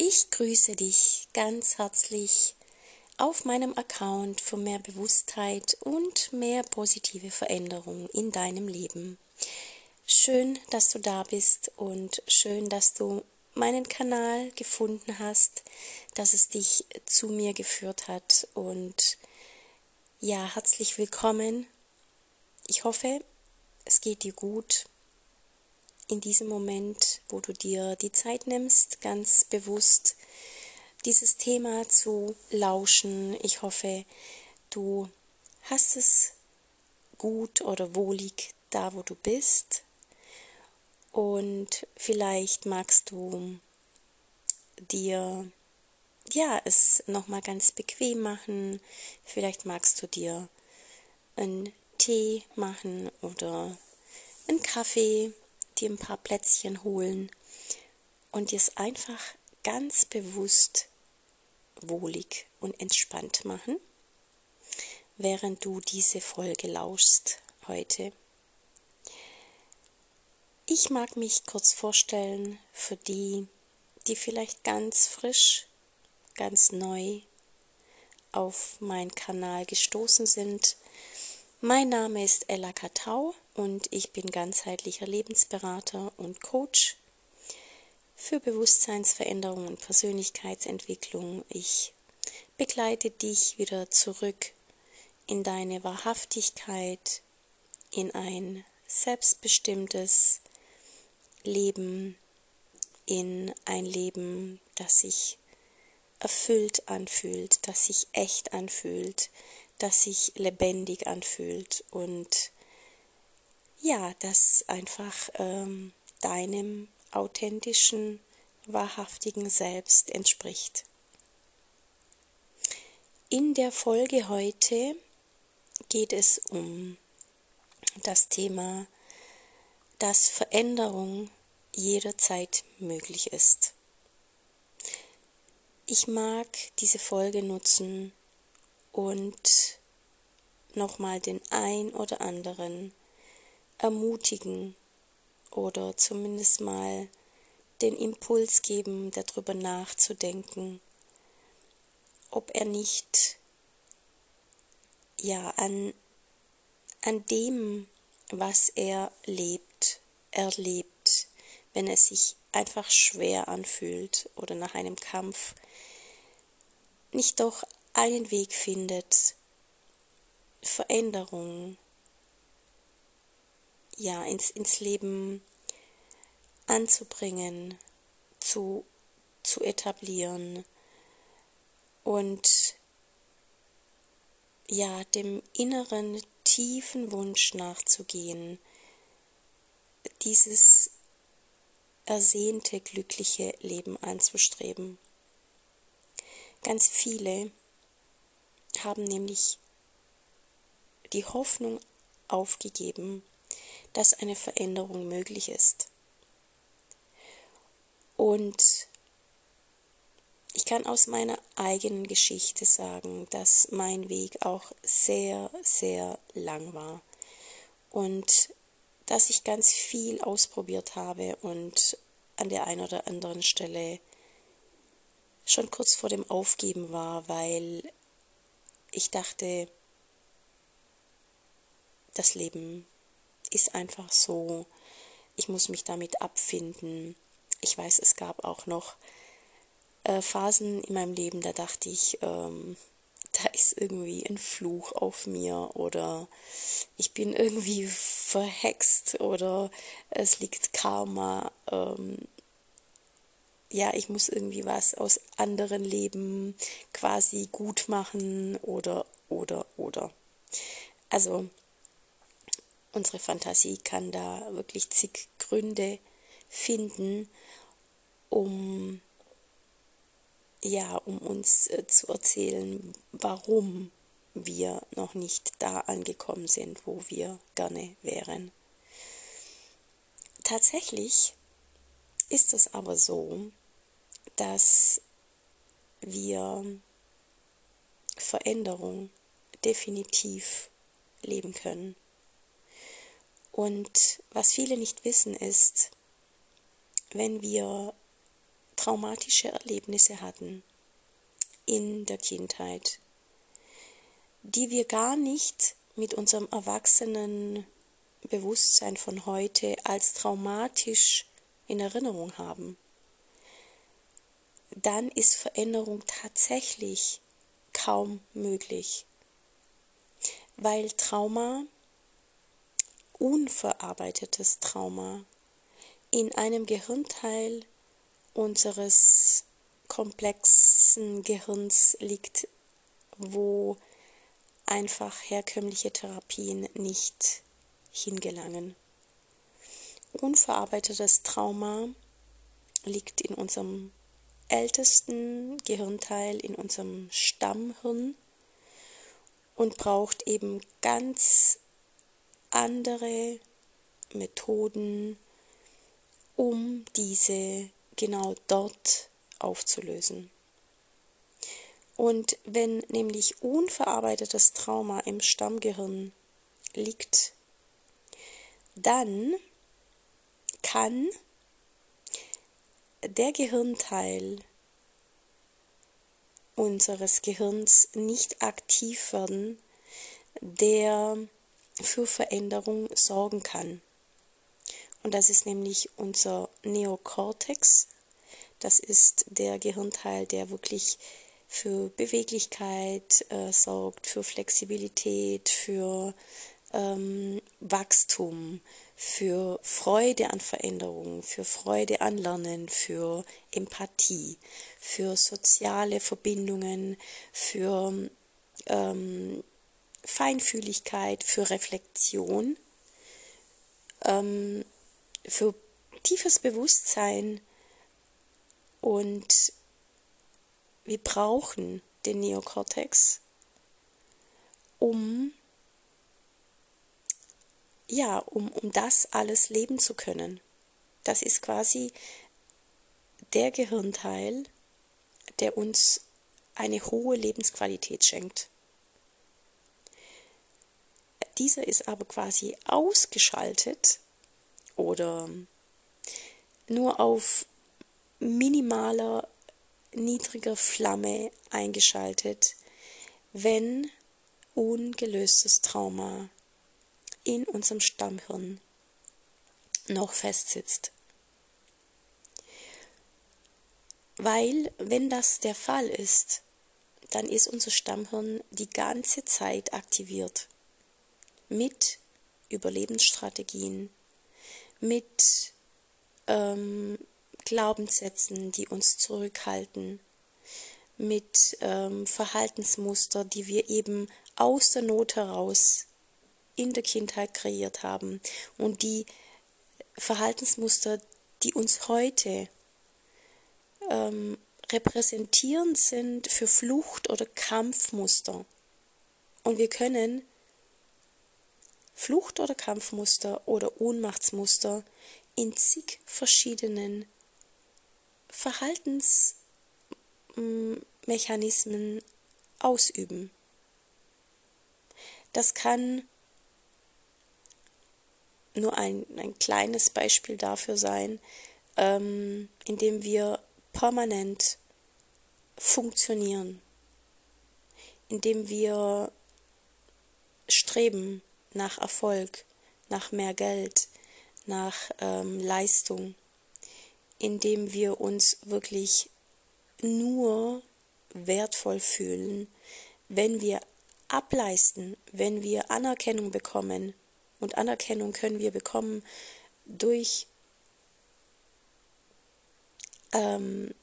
Ich grüße dich ganz herzlich auf meinem Account für mehr Bewusstheit und mehr positive Veränderung in deinem Leben. Schön, dass du da bist und schön, dass du meinen Kanal gefunden hast, dass es dich zu mir geführt hat und ja, herzlich willkommen. Ich hoffe, es geht dir gut in diesem Moment, wo du dir die Zeit nimmst, ganz bewusst dieses Thema zu lauschen. Ich hoffe, du hast es gut oder wohlig da, wo du bist. Und vielleicht magst du dir ja es nochmal ganz bequem machen. Vielleicht magst du dir einen Tee machen oder einen Kaffee dir ein paar Plätzchen holen und dir es einfach ganz bewusst wohlig und entspannt machen, während du diese Folge lauschst heute. Ich mag mich kurz vorstellen für die, die vielleicht ganz frisch, ganz neu auf meinen Kanal gestoßen sind. Mein Name ist Ella Katau und ich bin ganzheitlicher Lebensberater und Coach für Bewusstseinsveränderung und Persönlichkeitsentwicklung. Ich begleite dich wieder zurück in deine Wahrhaftigkeit, in ein selbstbestimmtes Leben, in ein Leben, das sich erfüllt anfühlt, das sich echt anfühlt, das sich lebendig anfühlt und ja, das einfach ähm, deinem authentischen, wahrhaftigen Selbst entspricht. In der Folge heute geht es um das Thema, dass Veränderung jederzeit möglich ist. Ich mag diese Folge nutzen und nochmal den ein oder anderen ermutigen oder zumindest mal den Impuls geben, darüber nachzudenken, ob er nicht ja an, an dem, was er lebt, erlebt, wenn es sich einfach schwer anfühlt oder nach einem Kampf nicht doch einen Weg findet, Veränderungen ja, ins, ins Leben anzubringen, zu, zu etablieren und ja, dem inneren tiefen Wunsch nachzugehen, dieses ersehnte, glückliche Leben anzustreben. Ganz viele haben nämlich die Hoffnung aufgegeben, dass eine Veränderung möglich ist. Und ich kann aus meiner eigenen Geschichte sagen, dass mein Weg auch sehr, sehr lang war und dass ich ganz viel ausprobiert habe und an der einen oder anderen Stelle schon kurz vor dem Aufgeben war, weil ich dachte, das Leben ist einfach so. Ich muss mich damit abfinden. Ich weiß, es gab auch noch äh, Phasen in meinem Leben, da dachte ich, ähm, da ist irgendwie ein Fluch auf mir oder ich bin irgendwie verhext oder es liegt Karma. Ähm, ja, ich muss irgendwie was aus anderen Leben quasi gut machen oder, oder, oder. Also, unsere Fantasie kann da wirklich zig Gründe finden, um ja, um uns äh, zu erzählen, warum wir noch nicht da angekommen sind, wo wir gerne wären. Tatsächlich ist es aber so, dass wir Veränderung definitiv leben können. Und was viele nicht wissen ist, wenn wir traumatische Erlebnisse hatten in der Kindheit, die wir gar nicht mit unserem erwachsenen Bewusstsein von heute als traumatisch in Erinnerung haben, dann ist Veränderung tatsächlich kaum möglich, weil Trauma, unverarbeitetes Trauma, in einem Gehirnteil unseres komplexen Gehirns liegt, wo einfach herkömmliche Therapien nicht hingelangen. Unverarbeitetes Trauma liegt in unserem ältesten Gehirnteil, in unserem Stammhirn und braucht eben ganz andere Methoden, um diese genau dort aufzulösen. Und wenn nämlich unverarbeitetes Trauma im Stammgehirn liegt, dann kann der Gehirnteil unseres Gehirns nicht aktiv werden, der für Veränderung sorgen kann. Und das ist nämlich unser Neokortex. Das ist der Gehirnteil, der wirklich für Beweglichkeit äh, sorgt, für Flexibilität, für ähm, Wachstum, für Freude an Veränderungen, für Freude an Lernen, für Empathie, für soziale Verbindungen, für ähm, Feinfühligkeit, für Reflexion, ähm, für tiefes Bewusstsein und wir brauchen den Neokortex, um ja, um, um das alles leben zu können. Das ist quasi der Gehirnteil, der uns eine hohe Lebensqualität schenkt. Dieser ist aber quasi ausgeschaltet oder nur auf minimaler, niedriger Flamme eingeschaltet, wenn ungelöstes Trauma in unserem Stammhirn noch festsitzt. Weil, wenn das der Fall ist, dann ist unser Stammhirn die ganze Zeit aktiviert mit Überlebensstrategien, mit ähm, Glaubenssätzen, die uns zurückhalten, mit ähm, Verhaltensmuster, die wir eben aus der Not heraus in der Kindheit kreiert haben und die Verhaltensmuster, die uns heute ähm, repräsentierend sind für Flucht- oder Kampfmuster. Und wir können Flucht- oder Kampfmuster oder Ohnmachtsmuster in zig verschiedenen Verhaltensmechanismen ausüben. Das kann nur ein, ein kleines Beispiel dafür sein, ähm, indem wir permanent funktionieren, indem wir streben nach Erfolg, nach mehr Geld, nach ähm, Leistung, indem wir uns wirklich nur wertvoll fühlen, wenn wir ableisten, wenn wir Anerkennung bekommen, und Anerkennung können wir bekommen durch ähm,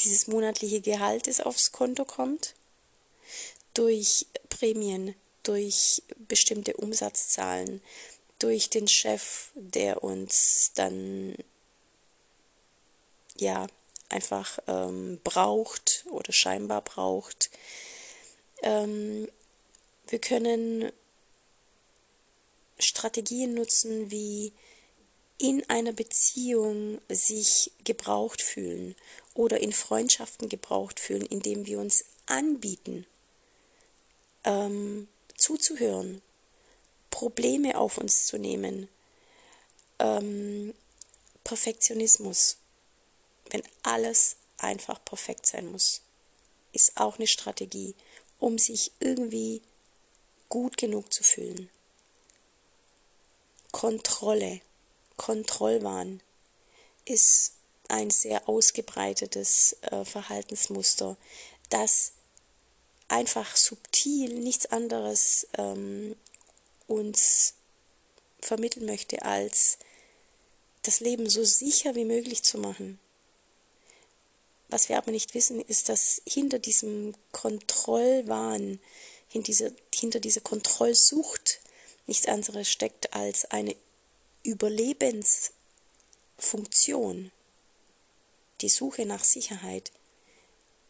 dieses monatliche Gehalt, das aufs Konto kommt, durch Prämien, durch bestimmte Umsatzzahlen, durch den Chef, der uns dann ja einfach ähm, braucht oder scheinbar braucht. Ähm, wir können Strategien nutzen wie in einer Beziehung sich gebraucht fühlen oder in Freundschaften gebraucht fühlen, indem wir uns anbieten, ähm, zuzuhören, Probleme auf uns zu nehmen, ähm, Perfektionismus, wenn alles einfach perfekt sein muss. Ist auch eine Strategie, um sich irgendwie gut genug zu fühlen. Kontrolle, Kontrollwahn ist ein sehr ausgebreitetes äh, Verhaltensmuster, das einfach subtil nichts anderes ähm, uns vermitteln möchte, als das Leben so sicher wie möglich zu machen. Was wir aber nicht wissen, ist, dass hinter diesem Kontrollwahn, hinter dieser, hinter dieser Kontrollsucht nichts anderes steckt als eine Überlebensfunktion. Die Suche nach Sicherheit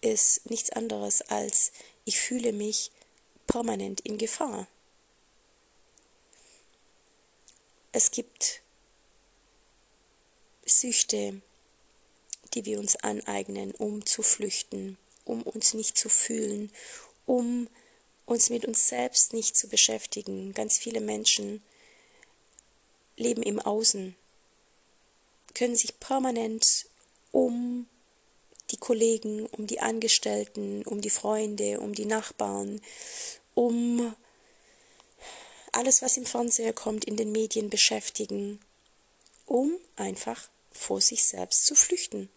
ist nichts anderes als ich fühle mich permanent in Gefahr. Es gibt Süchte, die wir uns aneignen, um zu flüchten, um uns nicht zu fühlen, um uns mit uns selbst nicht zu beschäftigen. Ganz viele Menschen leben im Außen, können sich permanent um die Kollegen, um die Angestellten, um die Freunde, um die Nachbarn, um alles, was im Fernseher kommt, in den Medien beschäftigen, um einfach vor sich selbst zu flüchten,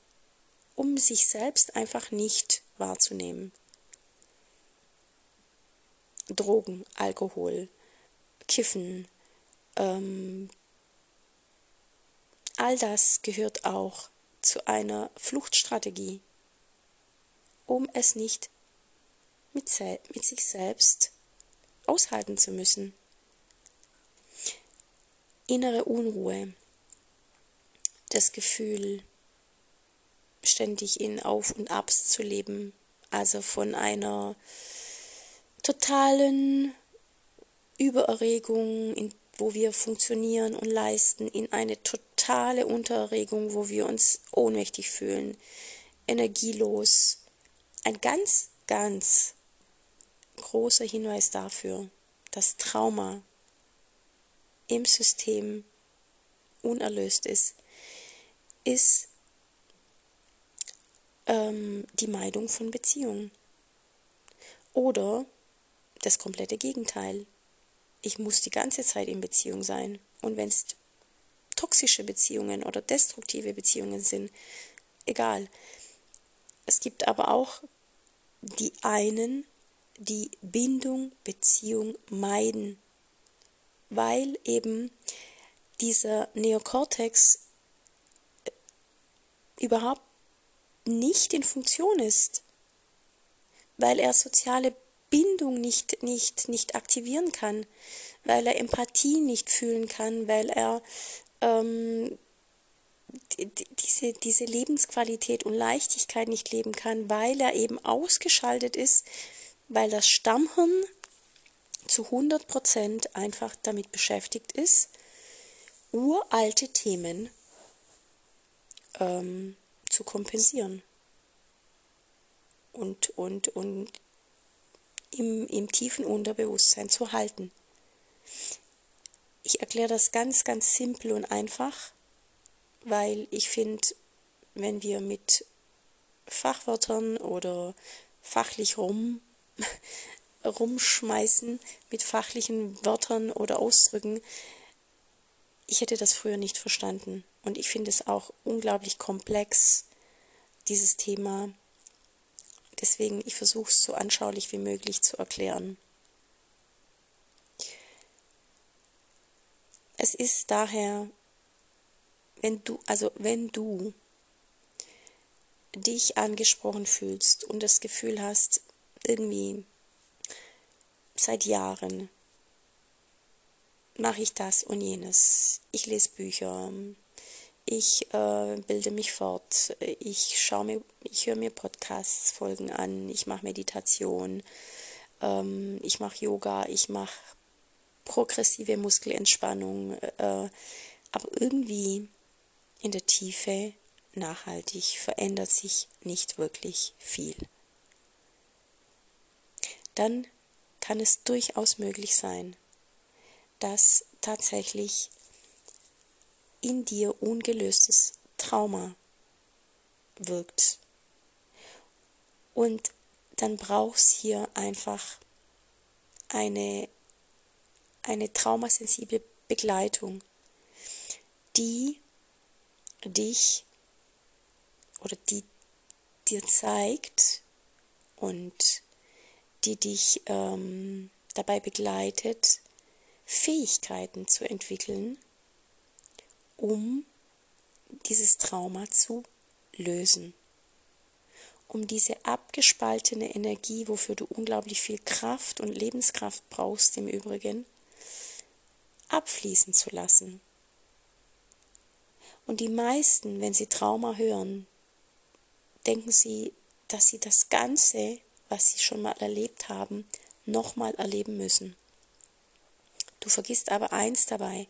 um sich selbst einfach nicht wahrzunehmen. Drogen, Alkohol, Kiffen, ähm, all das gehört auch zu einer Fluchtstrategie, um es nicht mit, mit sich selbst aushalten zu müssen. Innere Unruhe, das Gefühl, ständig in Auf und Abs zu leben, also von einer totalen Übererregung, in, wo wir funktionieren und leisten, in eine totale Untererregung, wo wir uns ohnmächtig fühlen, energielos. Ein ganz, ganz großer Hinweis dafür, dass Trauma im System unerlöst ist, ist ähm, die Meidung von Beziehungen. Oder das komplette Gegenteil. Ich muss die ganze Zeit in Beziehung sein. Und wenn es toxische Beziehungen oder destruktive Beziehungen sind, egal. Es gibt aber auch die einen, die Bindung, Beziehung meiden, weil eben dieser Neokortex äh, überhaupt nicht in Funktion ist, weil er soziale Bindung nicht, nicht, nicht aktivieren kann, weil er Empathie nicht fühlen kann, weil er ähm, diese, diese Lebensqualität und Leichtigkeit nicht leben kann, weil er eben ausgeschaltet ist, weil das Stammhirn zu 100 Prozent einfach damit beschäftigt ist, uralte Themen ähm, zu kompensieren. Und, und, und im, im tiefen Unterbewusstsein zu halten. Ich erkläre das ganz, ganz simpel und einfach, weil ich finde, wenn wir mit Fachwörtern oder fachlich rum rumschmeißen mit fachlichen Wörtern oder Ausdrücken. Ich hätte das früher nicht verstanden. Und ich finde es auch unglaublich komplex, dieses Thema. Deswegen, ich versuche es so anschaulich wie möglich zu erklären. Es ist daher, wenn du, also wenn du dich angesprochen fühlst und das Gefühl hast, irgendwie seit Jahren mache ich das und jenes. Ich lese Bücher, ich äh, bilde mich fort, ich schaue mir, ich höre mir Podcasts, Folgen an, ich mache Meditation, ähm, ich mache Yoga, ich mache progressive Muskelentspannung, äh, aber irgendwie in der Tiefe nachhaltig verändert sich nicht wirklich viel. Dann kann es durchaus möglich sein, dass tatsächlich in dir ungelöstes Trauma wirkt. Und dann brauchst hier einfach eine, eine traumasensible Begleitung, die dich oder die dir zeigt und die dich ähm, dabei begleitet, Fähigkeiten zu entwickeln, um dieses Trauma zu lösen. Um diese abgespaltene Energie, wofür du unglaublich viel Kraft und Lebenskraft brauchst im Übrigen, abfließen zu lassen. Und die meisten, wenn sie Trauma hören, denken sie, dass sie das Ganze, was sie schon mal erlebt haben, nochmal erleben müssen. Du vergisst aber eins dabei,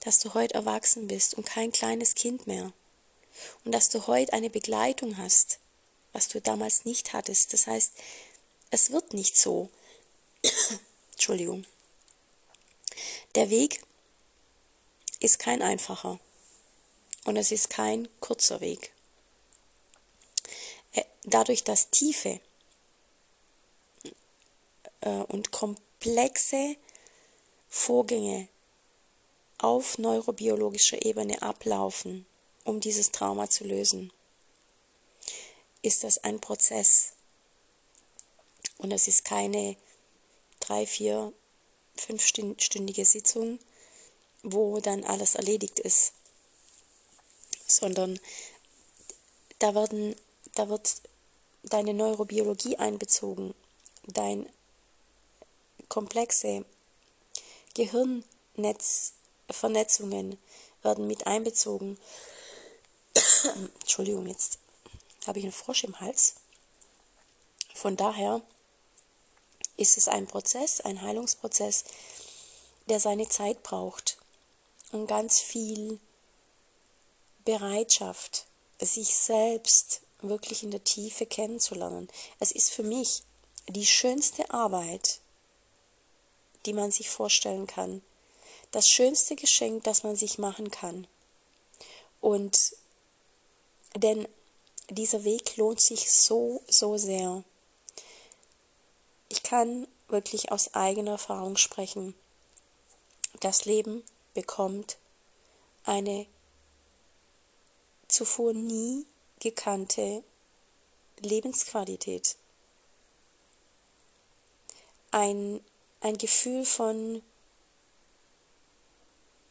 dass du heute erwachsen bist und kein kleines Kind mehr. Und dass du heute eine Begleitung hast, was du damals nicht hattest. Das heißt, es wird nicht so. Entschuldigung. Der Weg ist kein einfacher. Und es ist kein kurzer Weg. Äh, dadurch, dass tiefe äh, und komplexe Vorgänge auf neurobiologischer Ebene ablaufen, um dieses Trauma zu lösen, ist das ein Prozess. Und es ist keine drei, vier, fünfstündige Sitzung, wo dann alles erledigt ist, sondern da werden, da wird deine Neurobiologie einbezogen, dein komplexe Gehirnnetzvernetzungen werden mit einbezogen. Entschuldigung, jetzt habe ich einen Frosch im Hals. Von daher ist es ein Prozess, ein Heilungsprozess, der seine Zeit braucht und ganz viel Bereitschaft, sich selbst wirklich in der Tiefe kennenzulernen. Es ist für mich die schönste Arbeit, die man sich vorstellen kann. Das schönste Geschenk, das man sich machen kann. Und denn dieser Weg lohnt sich so, so sehr. Ich kann wirklich aus eigener Erfahrung sprechen. Das Leben bekommt eine zuvor nie gekannte Lebensqualität. Ein ein Gefühl von,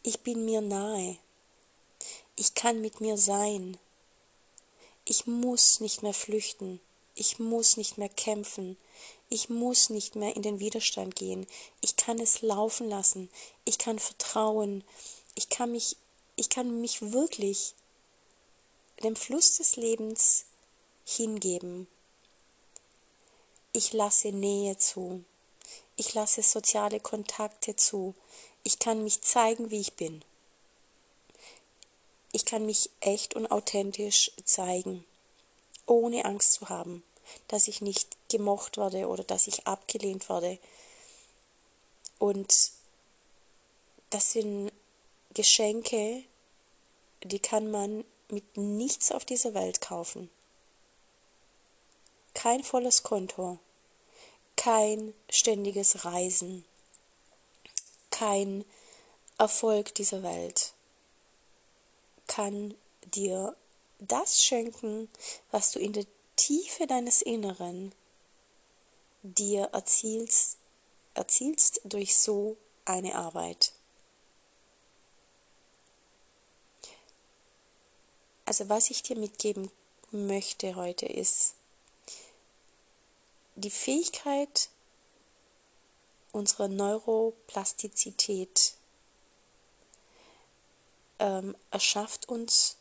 ich bin mir nahe, ich kann mit mir sein, ich muss nicht mehr flüchten, ich muss nicht mehr kämpfen, ich muss nicht mehr in den Widerstand gehen, ich kann es laufen lassen, ich kann vertrauen, ich kann mich, ich kann mich wirklich dem Fluss des Lebens hingeben. Ich lasse Nähe zu. Ich lasse soziale Kontakte zu. Ich kann mich zeigen, wie ich bin. Ich kann mich echt und authentisch zeigen, ohne Angst zu haben, dass ich nicht gemocht werde oder dass ich abgelehnt werde. Und das sind Geschenke, die kann man mit nichts auf dieser Welt kaufen. Kein volles Konto, kein ständiges Reisen, kein Erfolg dieser Welt kann dir das schenken, was du in der Tiefe deines Inneren dir erzielst, erzielst durch so eine Arbeit. Also was ich dir mitgeben möchte heute ist, die Fähigkeit unserer Neuroplastizität ähm, erschafft uns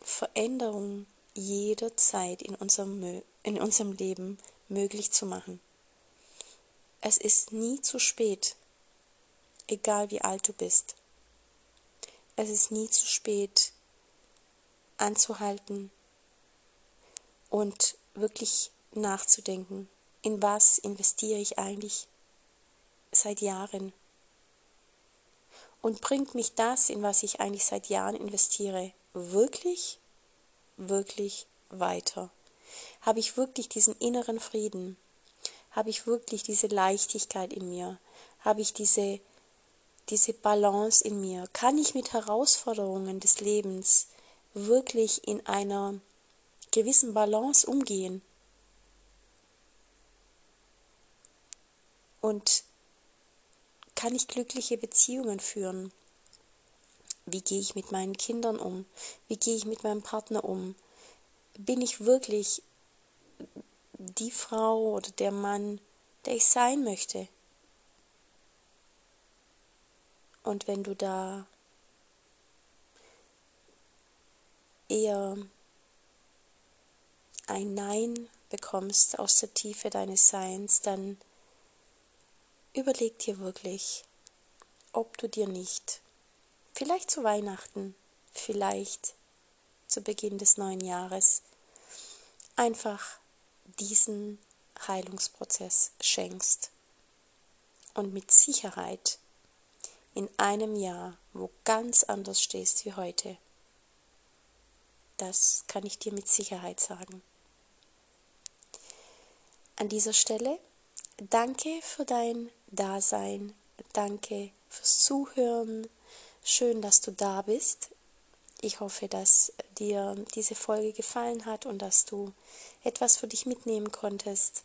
Veränderung jederzeit in unserem, in unserem Leben möglich zu machen. Es ist nie zu spät, egal wie alt du bist. Es ist nie zu spät, anzuhalten und wirklich nachzudenken, in was investiere ich eigentlich seit Jahren und bringt mich das, in was ich eigentlich seit Jahren investiere, wirklich, wirklich weiter? Habe ich wirklich diesen inneren Frieden? Habe ich wirklich diese Leichtigkeit in mir? Habe ich diese, diese Balance in mir? Kann ich mit Herausforderungen des Lebens wirklich in einer gewissen Balance umgehen? Und kann ich glückliche Beziehungen führen? Wie gehe ich mit meinen Kindern um? Wie gehe ich mit meinem Partner um? Bin ich wirklich die Frau oder der Mann, der ich sein möchte? Und wenn du da eher ein Nein bekommst aus der Tiefe deines Seins, dann überleg dir wirklich, ob du dir nicht, vielleicht zu Weihnachten, vielleicht zu Beginn des neuen Jahres, einfach diesen Heilungsprozess schenkst und mit Sicherheit in einem Jahr, wo ganz anders stehst wie heute. Das kann ich dir mit Sicherheit sagen. An dieser Stelle danke für dein Dasein, danke fürs Zuhören. Schön, dass du da bist. Ich hoffe, dass dir diese Folge gefallen hat und dass du etwas für dich mitnehmen konntest.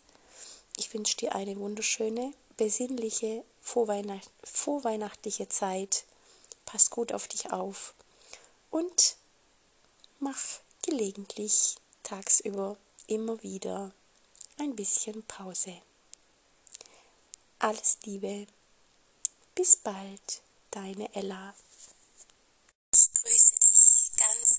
Ich wünsche dir eine wunderschöne, besinnliche, vorweihnacht vorweihnachtliche Zeit. Pass gut auf dich auf und mach gelegentlich tagsüber immer wieder ein bisschen Pause. Alles Liebe. Bis bald, deine Ella.